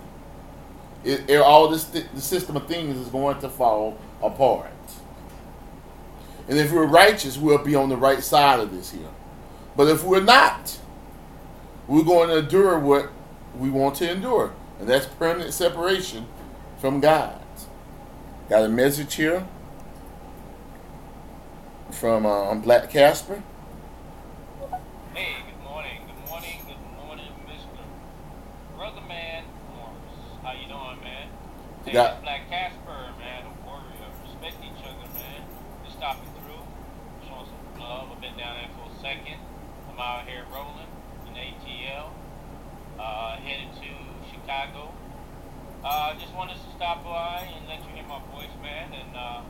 It, it, all this the system of things is going to fall apart. And if we're righteous, we'll be on the right side of this here. But if we're not, we're going to endure what we want to endure, and that's permanent separation from God. Got a message here from um, Black Casper. Hey, good morning, good morning, good morning, Mr. Brother Man Morris. How you doing, man? Hey, got- Black Casper, man, a warrior. Respect each other, man. Just stopping through, showing some love. I've been down there for a second. I'm out here rolling in ATL, uh, headed to Chicago. Uh, just wanted to stop by and let you hear my voice, man, and uh,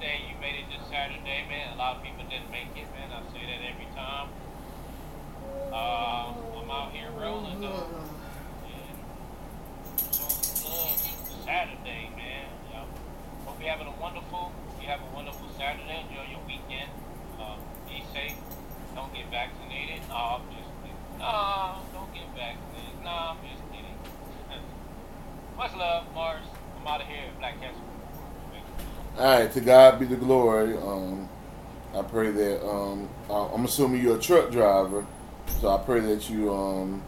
say you made it this Saturday, man. A lot of people didn't make it, man. I say that every time. Uh, I'm out here rolling though. And love Saturday, man. Yeah. Hope you're having a wonderful, you have a wonderful Saturday. Enjoy your weekend. Uh, be safe. Don't get vaccinated. No, I'm just kidding. No, don't get vaccinated. No, I'm just kidding. Much love, Mars. I'm out of here, Black Casper. All right, to God be the glory. Um, I pray that um, I'm assuming you're a truck driver, so I pray that you um,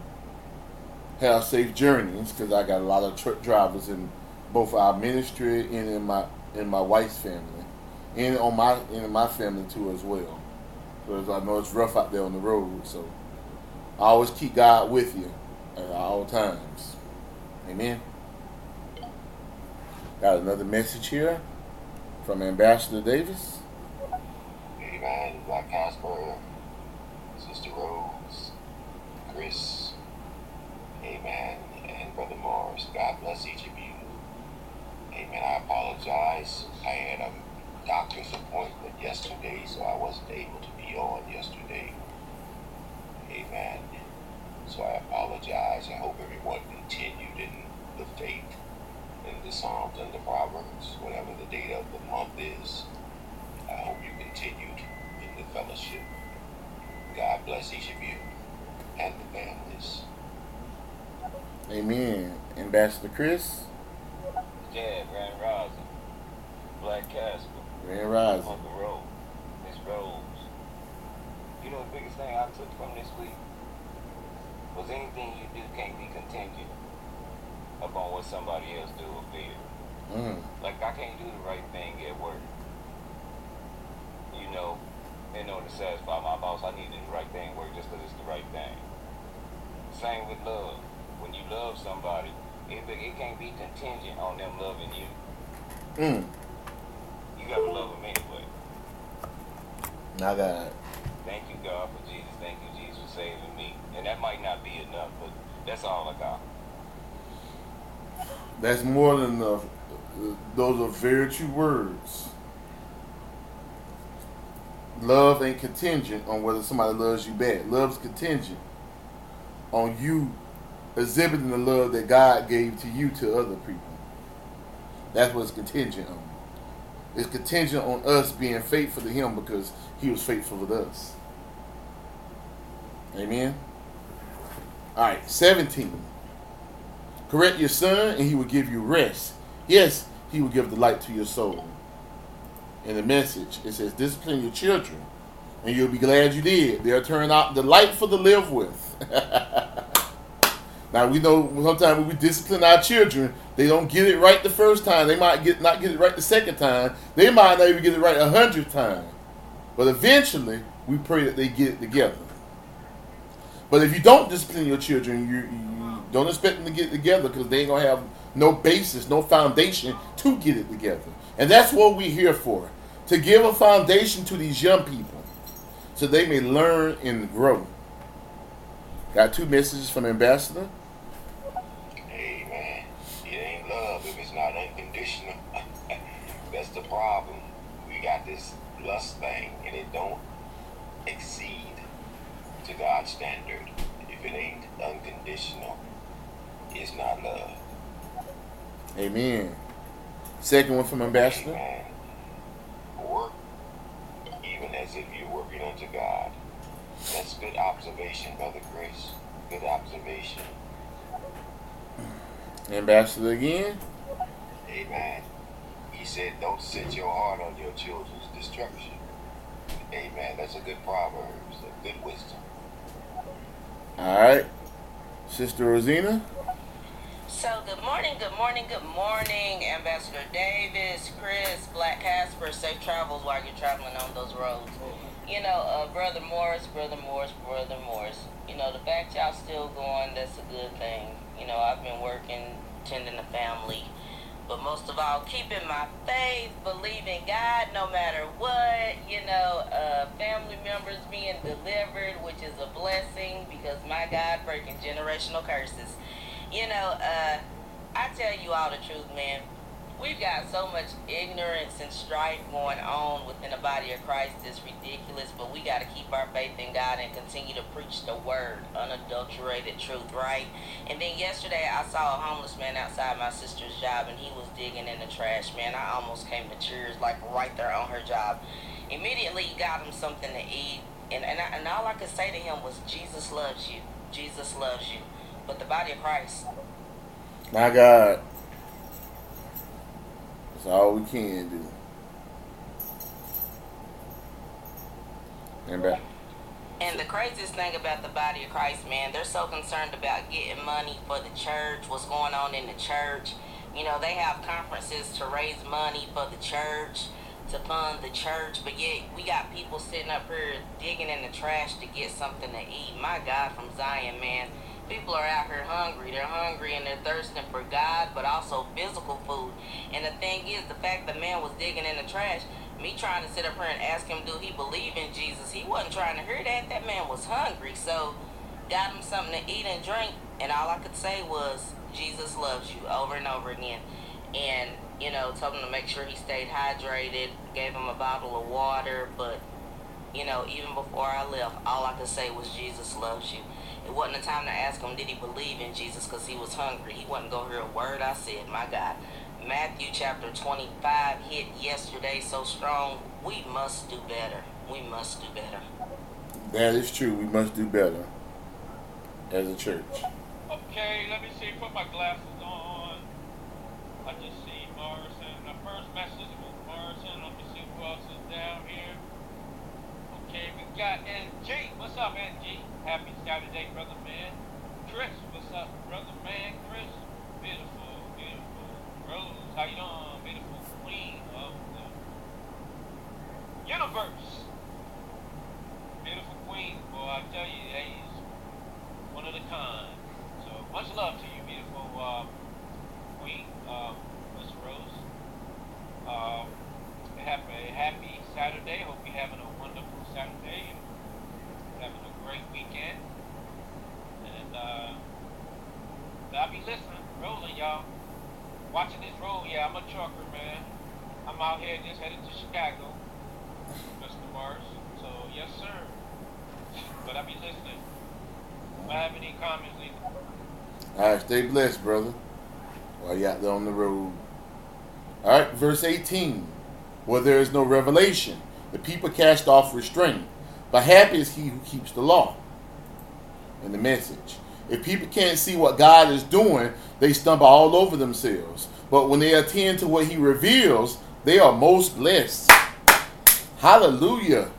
have safe journeys because I got a lot of truck drivers in both our ministry and in my in my wife's family, and on my in my family too as well. Because I know it's rough out there on the road, so I always keep God with you at all times. Amen. Got another message here from Ambassador Davis. Amen. Black Casper, Sister Rose, Chris, Amen, and Brother Morris. God bless each of you. Amen. I apologize. I had a doctor's appointment yesterday, so I wasn't able to be on yesterday. Amen. So I apologize. I hope everyone continued in the faith in the Psalms and the Proverbs, whatever the date of the month is. I hope you continued in the fellowship. God bless each of you and the families. Amen. Ambassador Chris, Yeah, Grand Rising. Black Casper. Grand Rising. On the road. Miss Rose. You know the biggest thing I took from this week was anything you do can't be contingent upon what somebody else do or feel. Mm. Like I can't do the right thing at work. You know, in order to satisfy my boss, I need to do the right thing at work just because it's the right thing. Same with love. When you love somebody, it, it can't be contingent on them loving you. Mm. You gotta love them anyway. My God. Thank you, God, for Jesus. Thank you, Jesus, for saving me. And that might not be enough, but that's all I got. That's more than enough. Those are very true words. Love ain't contingent on whether somebody loves you back. Love's contingent on you exhibiting the love that God gave to you to other people. That's what it's contingent on. It's contingent on us being faithful to Him because He was faithful with us. Amen. All right, 17. Correct your son, and he will give you rest. Yes, he will give the light to your soul. In the message, it says, discipline your children, and you'll be glad you did. They'll turn out delightful to live with. now we know sometimes when we discipline our children, they don't get it right the first time. They might get not get it right the second time. They might not even get it right a hundredth time. But eventually, we pray that they get it together. But if you don't discipline your children, you, you don't expect them to get together because they ain't gonna have no basis, no foundation to get it together. And that's what we're here for. To give a foundation to these young people so they may learn and grow. Got two messages from the Ambassador. Amen. It ain't love if it's not unconditional. That's the problem. We got this lust thing and it don't exceed to God's standard. If it ain't unconditional, it's not love. Amen. Second one from Ambassador. Amen. Work even as if you're working unto God. That's good observation, Brother Grace. Good observation. Ambassador again. Amen. He said, Don't set your heart on your children's destruction. Amen. That's a good Proverbs, a good wisdom. All right. Sister Rosina. So, good morning, good morning, good morning, Ambassador Davis, Chris, Black Casper. Safe travels while you're traveling on those roads. You know, uh, Brother Morris, Brother Morris, Brother Morris. You know, the fact y'all still going, that's a good thing. You know, I've been working, tending the family. But most of all, keeping my faith, believing God no matter what, you know, uh, family members being delivered, which is a blessing because my God breaking generational curses. You know, uh, I tell you all the truth, man. We've got so much ignorance and strife going on within the body of Christ. It's ridiculous, but we got to keep our faith in God and continue to preach the word, unadulterated truth, right? And then yesterday, I saw a homeless man outside my sister's job, and he was digging in the trash, man. I almost came to tears, like right there on her job. Immediately, got him something to eat, and, and, I, and all I could say to him was, Jesus loves you. Jesus loves you. But the body of Christ, My God. That's all we can do. Ambassador. And the craziest thing about the body of Christ, man, they're so concerned about getting money for the church, what's going on in the church. You know, they have conferences to raise money for the church, to fund the church, but yet we got people sitting up here digging in the trash to get something to eat. My God, from Zion, man. People are out here hungry. They're hungry and they're thirsting for God, but also physical food. And the thing is, the fact the man was digging in the trash, me trying to sit up here and ask him, do he believe in Jesus? He wasn't trying to hear that. That man was hungry. So, got him something to eat and drink. And all I could say was, Jesus loves you, over and over again. And, you know, told him to make sure he stayed hydrated, gave him a bottle of water. But You know, even before I left, all I could say was Jesus loves you. It wasn't a time to ask him did he believe in Jesus because he was hungry. He wasn't going to hear a word I said. My God. Matthew chapter 25 hit yesterday so strong. We must do better. We must do better. That is true. We must do better as a church. Okay, let me see. Put my glasses on. I just see Morrison. The first message was Morrison. Let me see who else is down here. Okay, we got NG. What's up, NG? Happy Saturday, brother man. Chris, what's up, brother man? Chris, beautiful, beautiful. Rose, how you doing? Beautiful queen of the universe. Beautiful queen, boy. I tell you, hey, he's one of the kind. So much love to you, beautiful uh, queen, uh, Miss Rose. Um, happy, happy Saturday. Hope you're having a wonderful Saturday and having a great weekend. And uh, I'll be listening, rolling, y'all. Watching this roll, yeah, I'm a trucker, man. I'm out here just headed to Chicago, Mr. Mars. So, yes, sir. But I'll be listening. Do I have any comments, Lee? All right, stay blessed, brother. While you out there on the road. All right, verse 18. Where there is no revelation, the people cast off restraint. But happy is he who keeps the law. And the message. If people can't see what God is doing, they stumble all over themselves. But when they attend to what he reveals, they are most blessed. Hallelujah.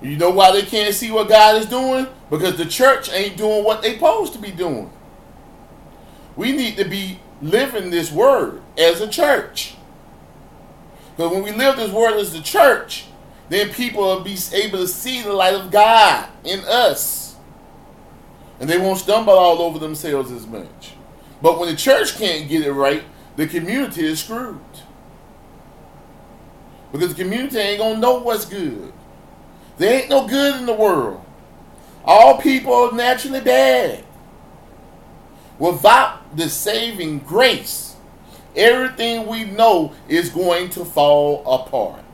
You know why they can't see what God is doing? Because the church ain't doing what they supposed to be doing. We need to be living this word as a church. Because when we live this word as the church, then people will be able to see the light of God in us. And they won't stumble all over themselves as much. But when the church can't get it right, the community is screwed. Because the community ain't to know what's good. There ain't no good in the world. All people are naturally bad. Without the saving grace, everything we know is going to fall apart.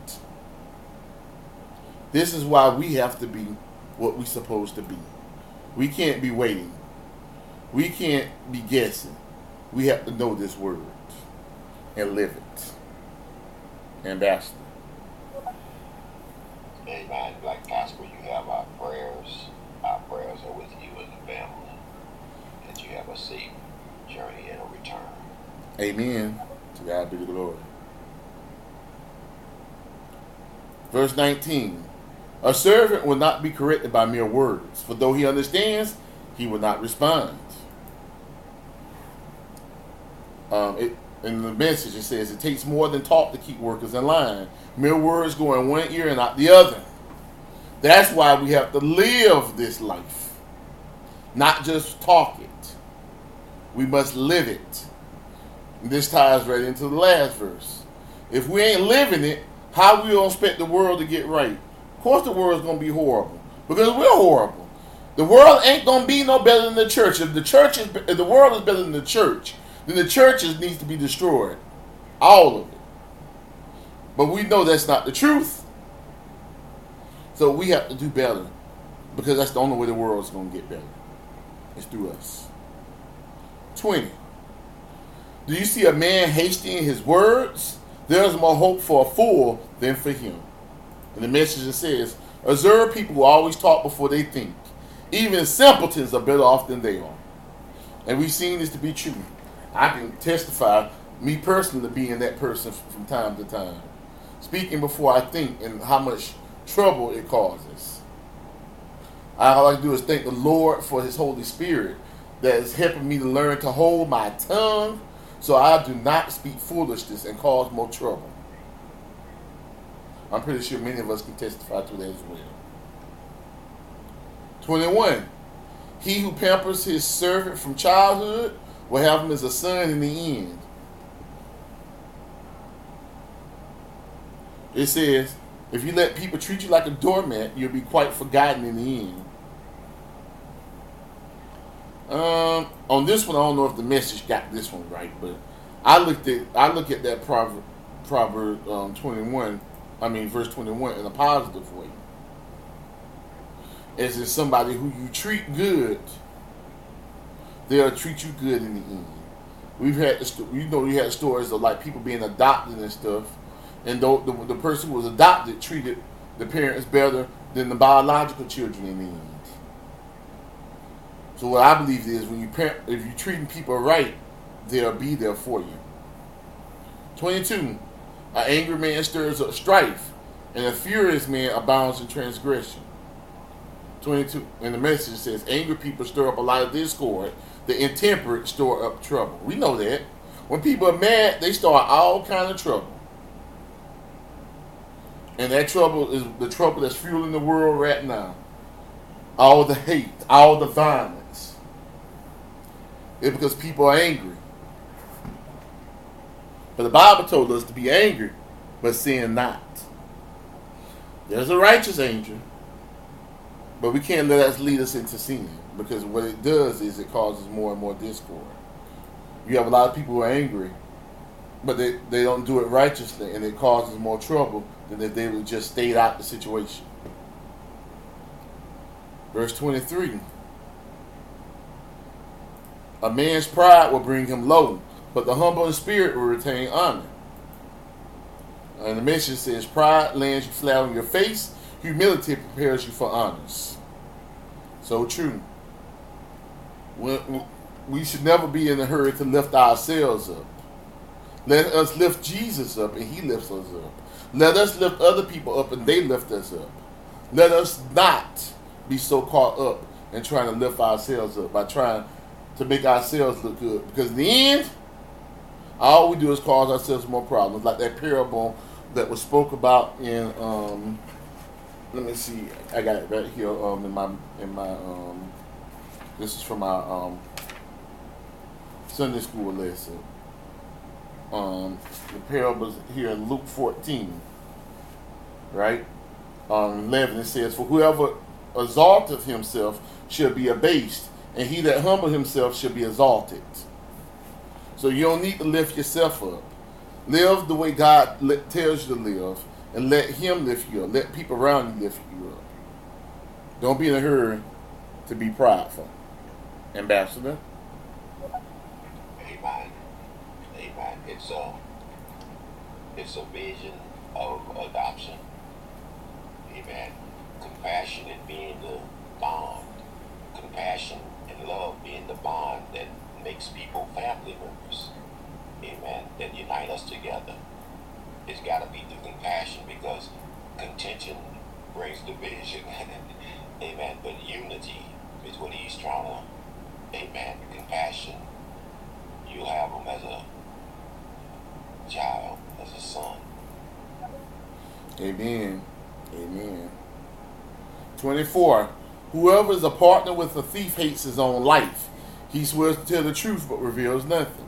This is why we have to be what we're supposed to be. We can't be waiting. We can't be guessing. We have to know this word and live it. Ambassador. Amen. Black Casper, you have our prayers. Our prayers are with you and the family. That you have a safe journey and a return. Amen. To God be the glory. Verse 19 A servant will not be corrected by mere words, for though he understands, he will not respond. Um, it, in the message, it says it takes more than talk to keep workers in line. Mere words go in one ear and out the other. That's why we have to live this life, not just talk it. We must live it. And this ties right into the last verse. If we ain't living it, how we gonna expect the world to get right? Of course, the world's gonna be horrible because we're horrible. The world ain't gonna be no better than the church. If the church is, if the world is better than the church, then the churches needs to be destroyed, all of it. But we know that's not the truth. So we have to do better because that's the only way the world's gonna get better. It's through us. Twenty. Do you see a man hasty in his words? There's more hope for a fool than for him. And the message says, Observe people who always talk before they think. Even simpletons are better off than they are. And we've seen this to be true. I can testify, me personally, to being that person from time to time. Speaking before I think and how much trouble it causes. All I do is thank the Lord for His Holy Spirit that is helping me to learn to hold my tongue so I do not speak foolishness and cause more trouble. I'm pretty sure many of us can testify to that as well. 21. He who pampers his servant from childhood will have him as a son in the end. It says, if you let people treat you like a doormat, you'll be quite forgotten in the end. Um, on this one, I don't know if the message got this one right, but I looked at I look at that proverb, proverb um, twenty one I mean, verse 21 in a positive way. As in somebody who you treat good, they'll treat you good in the end. We've had, you know, we had stories of like people being adopted and stuff, and the, the, the person who was adopted treated the parents better than the biological children in the end. So what I believe is when you parent, if you're treating people right, they'll be there for you. 22. An angry man stirs up strife, and a furious man abounds in transgression. 22. And the message says, angry people stir up a lot of discord. The intemperate store up trouble. We know that. When people are mad, they start all kind of trouble. And that trouble is the trouble that's fueling the world right now. All the hate, all the violence. It's because people are angry. But the Bible told us to be angry, but sin not. There's a righteous anger, but we can't let that lead us into sin because what it does is it causes more and more discord. You have a lot of people who are angry, but they, they don't do it righteously, and it causes more trouble than if they would just stayed out the situation. Verse 23 A man's pride will bring him low, but the humble in spirit will retain honor. And the message says, Pride lands you flat on your face, humility prepares you for honors. So true. We, we should never be in a hurry to lift ourselves up. Let us lift Jesus up, and He lifts us up. Let us lift other people up, and they lift us up. Let us not be so caught up in trying to lift ourselves up by trying to make ourselves look good. Because in the end, all we do is cause ourselves more problems. Like that parable that was spoke about in um, let me see, I got it right here um, in my in my um, this is from my um, Sunday school lesson. Um, the parable is here in Luke 14, right? Um, 11 it says, For whoever exalteth himself shall be abased, and he that humble himself shall be exalted. So you don't need to lift yourself up. Live the way God tells you to live, and let Him lift you up. Let people around you lift you up. Don't be in a hurry to be prideful. Ambassador? Amen. Amen. It's a, it's a vision of adoption. Amen. Compassion and being the bond. Compassion and love being the bond that makes people family members. Amen. That unite us together. It's got to be through compassion because contention brings division. Amen. But unity is what he's trying to, amen, compassion. You have him as a child, as a son. Amen. Amen. 24. Whoever is a partner with a thief hates his own life. He swears to tell the truth but reveals nothing.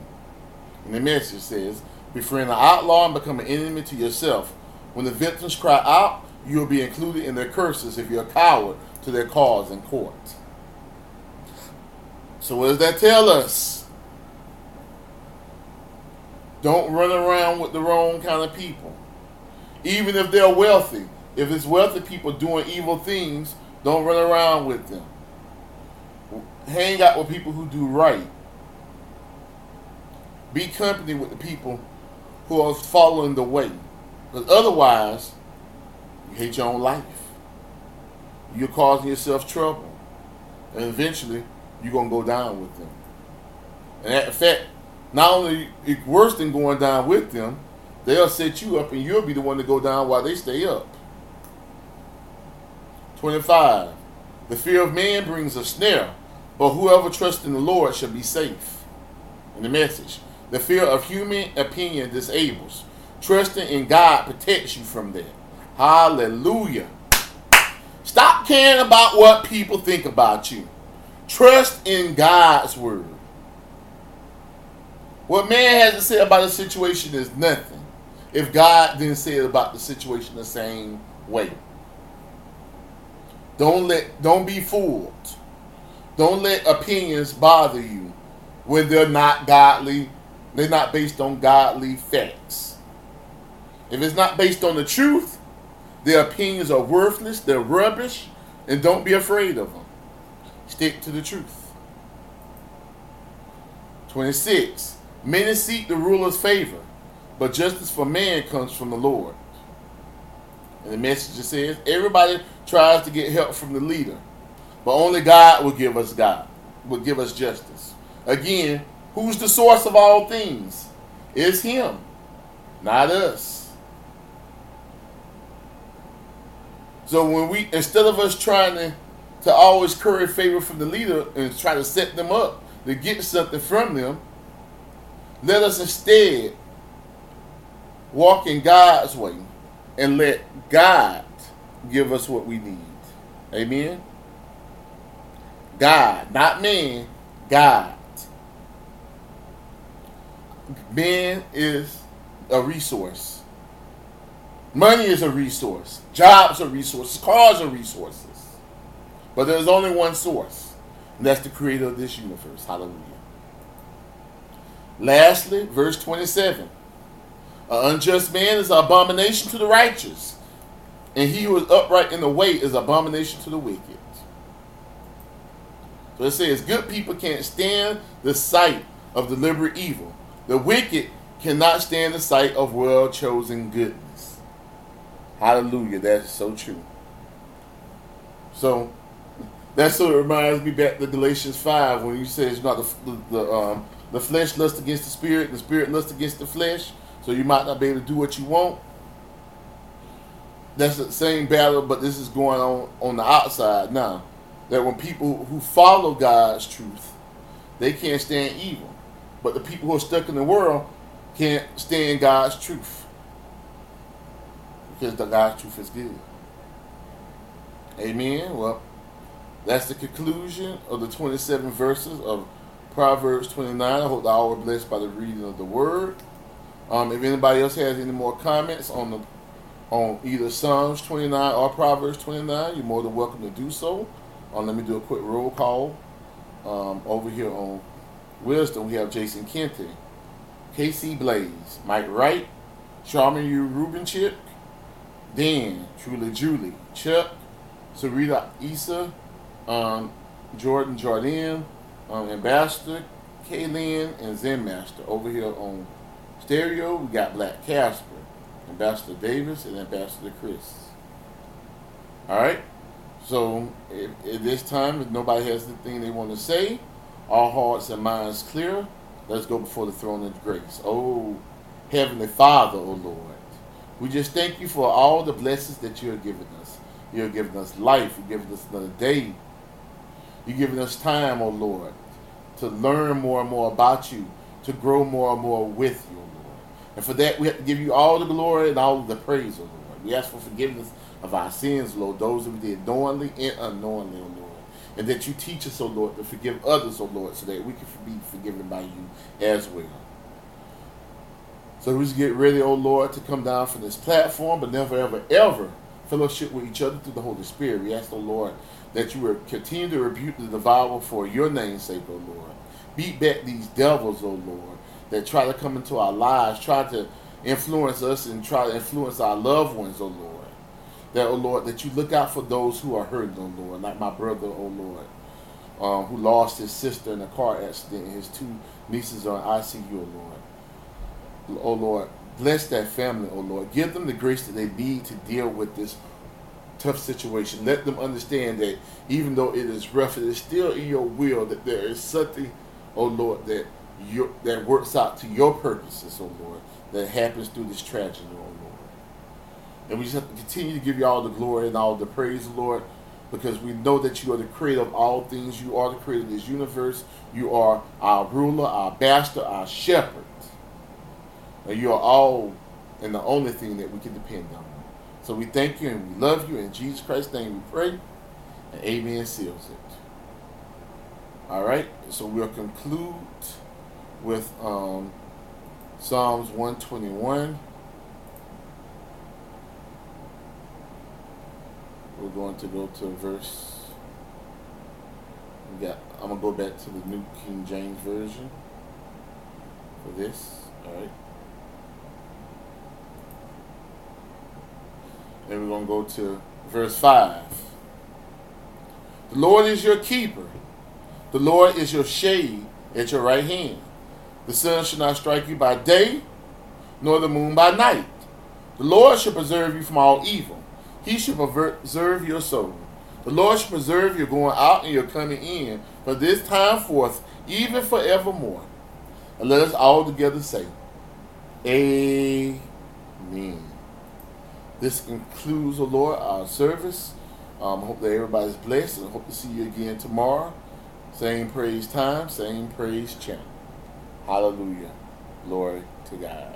And the message says, Befriend an outlaw and become an enemy to yourself. When the victims cry out, you will be included in their curses if you're a coward to their cause in court. So, what does that tell us? Don't run around with the wrong kind of people. Even if they're wealthy. If it's wealthy people doing evil things, don't run around with them. Hang out with people who do right. Be company with the people who are following the way. Because otherwise, you hate your own life. You're causing yourself trouble. And eventually, you're going to go down with them. And in fact, not only it's worse than going down with them, they'll set you up and you'll be the one to go down while they stay up. 25. The fear of man brings a snare, but whoever trusts in the Lord shall be safe. In the message, the fear of human opinion disables. Trusting in God protects you from that. Hallelujah. Stop caring about what people think about you. Trust in God's word. What man has to say about a situation is nothing if God didn't say it about the situation the same way. Don't let don't be fooled. Don't let opinions bother you when they're not godly, they're not based on godly facts. If it's not based on the truth, Their opinions are worthless, they're rubbish, and don't be afraid of them. Stick to the truth. 26. Many seek the ruler's favor, but justice for man comes from the Lord. And the message says everybody tries to get help from the leader, but only God will give us God, will give us justice. Again, who's the source of all things? It's Him, not us. So when we instead of us trying to to always curry favor from the leader and try to set them up to get something from them, let us instead walk in God's way and let God give us what we need. Amen. God, not man, God. Man is a resource. Money is a resource. Jobs are resources. Cars are resources. But there's only one source, and that's the creator of this universe. Hallelujah. Lastly, verse 27. An unjust man is an abomination to the righteous, and he who is upright in the way is an abomination to the wicked. So it says, good people can't stand the sight of deliberate evil. The wicked cannot stand the sight of well chosen goodness. Hallelujah. That's so true. So that's what reminds me back to Galatians 5 when he says, not the, the, the, um, the flesh lusts against the spirit, the spirit lusts against the flesh so you might not be able to do what you want. That's the same battle, but this is going on on the outside now. That when people who follow God's truth, they can't stand evil. But the people who are stuck in the world can't stand God's truth. Because the God's truth is good. Amen. Well, that's the conclusion of the 27 verses of Proverbs 29. I hope that all were blessed by the reading of the word. Um, if anybody else has any more comments on the on either Psalms 29 or Proverbs 29, you're more than welcome to do so. Um, let me do a quick roll call. Um, over here on Wisdom, we have Jason Kenton, KC Blaze, Mike Wright, Charmin U Rubenchip, Dan, Truly Julie, Chuck, Sarita Issa, um, Jordan Jordan, um, Ambassador, Kaylin, and Zen Master over here on Stereo, we got Black Casper, Ambassador Davis, and Ambassador Chris. All right. So at this time, if nobody has anything they want to say, all hearts and minds clear. Let's go before the throne of grace. Oh, Heavenly Father, oh Lord, we just thank you for all the blessings that you have given us. You have given us life. You've given us another day. You've given us time, oh Lord, to learn more and more about you, to grow more and more with you. Oh Lord. And for that, we have to give you all the glory and all the praise, O Lord. We ask for forgiveness of our sins, Lord, those that we did knowingly and unknowingly, O Lord. And that you teach us, O Lord, to forgive others, O Lord, so that we can be forgiven by you as well. So we just get ready, O Lord, to come down from this platform, but never, ever, ever fellowship with each other through the Holy Spirit. We ask, O Lord, that you will continue to rebuke the devourer for your name's sake, O Lord. Beat back these devils, O Lord that try to come into our lives, try to influence us and try to influence our loved ones, oh Lord. That, oh Lord, that you look out for those who are hurting, oh Lord, like my brother, oh Lord, um, who lost his sister in a car accident his two nieces are in ICU, oh Lord. Oh Lord, bless that family, oh Lord. Give them the grace that they need to deal with this tough situation. Let them understand that even though it is rough, it is still in your will that there is something, oh Lord, that your, that works out to your purposes, oh Lord, that happens through this tragedy, oh Lord. And we just have to continue to give you all the glory and all the praise, Lord, because we know that you are the creator of all things. You are the creator of this universe. You are our ruler, our master, our shepherd. And you are all and the only thing that we can depend on. So we thank you and we love you. In Jesus Christ's name we pray. And amen seals it. All right. So we'll conclude with um, Psalms 121. We're going to go to verse. We got. I'm gonna go back to the New King James Version for this. All right. And we're going to go to verse 5. The Lord is your keeper. The Lord is your shade at your right hand. The sun shall not strike you by day, nor the moon by night. The Lord shall preserve you from all evil. He shall preserve your soul. The Lord shall preserve your going out and your coming in for this time forth, even forevermore. And let us all together say, Amen. This concludes, the Lord, our service. Um, I hope that everybody's blessed and hope to see you again tomorrow. Same praise time, same praise channel. Hallelujah. Glory to God.